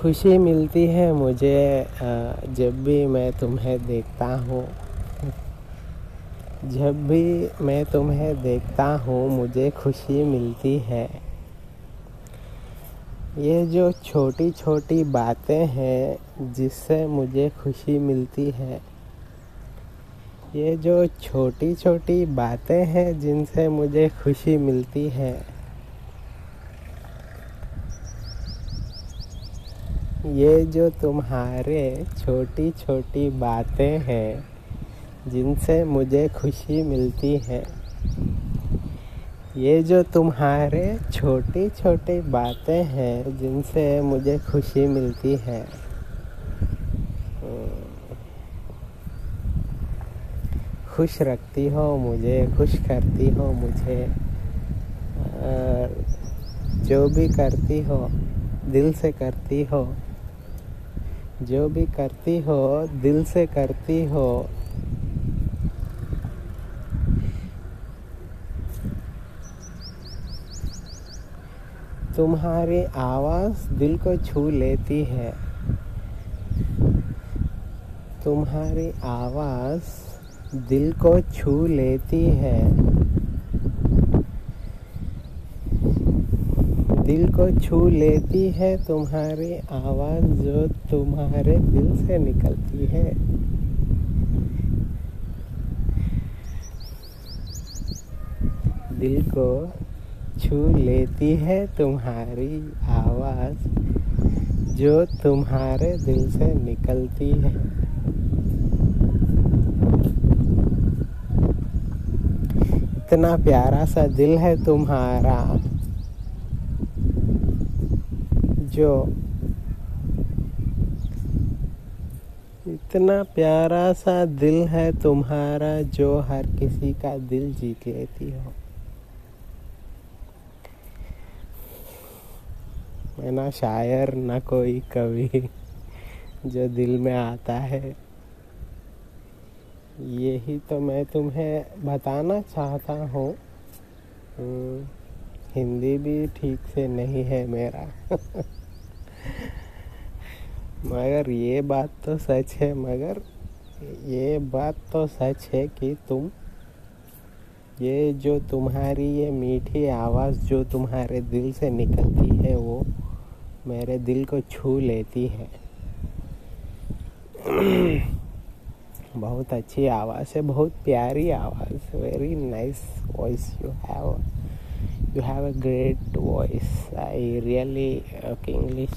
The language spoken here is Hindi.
खुशी मिलती है मुझे जब भी मैं तुम्हें देखता हूँ। जब भी मैं तुम्हें देखता हूँ, मुझे खुशी मिलती है। ये जो छोटी छोटी बातें हैं, जिससे मुझे खुशी मिलती है, ये जो छोटी छोटी बातें हैं, जिनसे मुझे खुशी मिलती है ये जो तुम्हारे छोटी छोटी बातें हैं, जिनसे मुझे खुशी मिलती है, ये जो तुम्हारे छोटी छोटी बातें हैं, जिनसे मुझे खुशी मिलती है। खुश रखती हो मुझे, खुश करती हो मुझे जो भी करती हो, दिल से करती हो जो भी करती हो, दिल से करती हो। तुम्हारी आवाज़ दिल को छू लेती है। तुम्हारी आवाज़ दिल को छू लेती है। दिल को छू लेती है, तुम्हारी आवाज़ जो तुम्हारे दिल से निकलती है। दिल को छू लेती है तुम्हारी आवाज़ जो तुम्हारे दिल से निकलती है। इतना प्यारा सा दिल है तुम्हारा। जो इतना प्यारा सा दिल है तुम्हारा जो हर किसी का दिल जीत लेती हो। मैं ना शायर ना कोई कवि जो दिल में आता है। यही तो मैं तुम्हें बताना चाहता हूँ। हम्म, हिंदी भी ठीक से नहीं है मेरा। मगर ये बात तो सच है, मगर ये बात तो सच है कि तुम, ये जो तुम्हारी ये मीठी आवाज़ जो तुम्हारे दिल से निकलती है, वो मेरे दिल को छू लेती है। बहुत अच्छी आवाज़ है, बहुत प्यारी आवाज़ very nice voice you have you have a great voice. I really okay english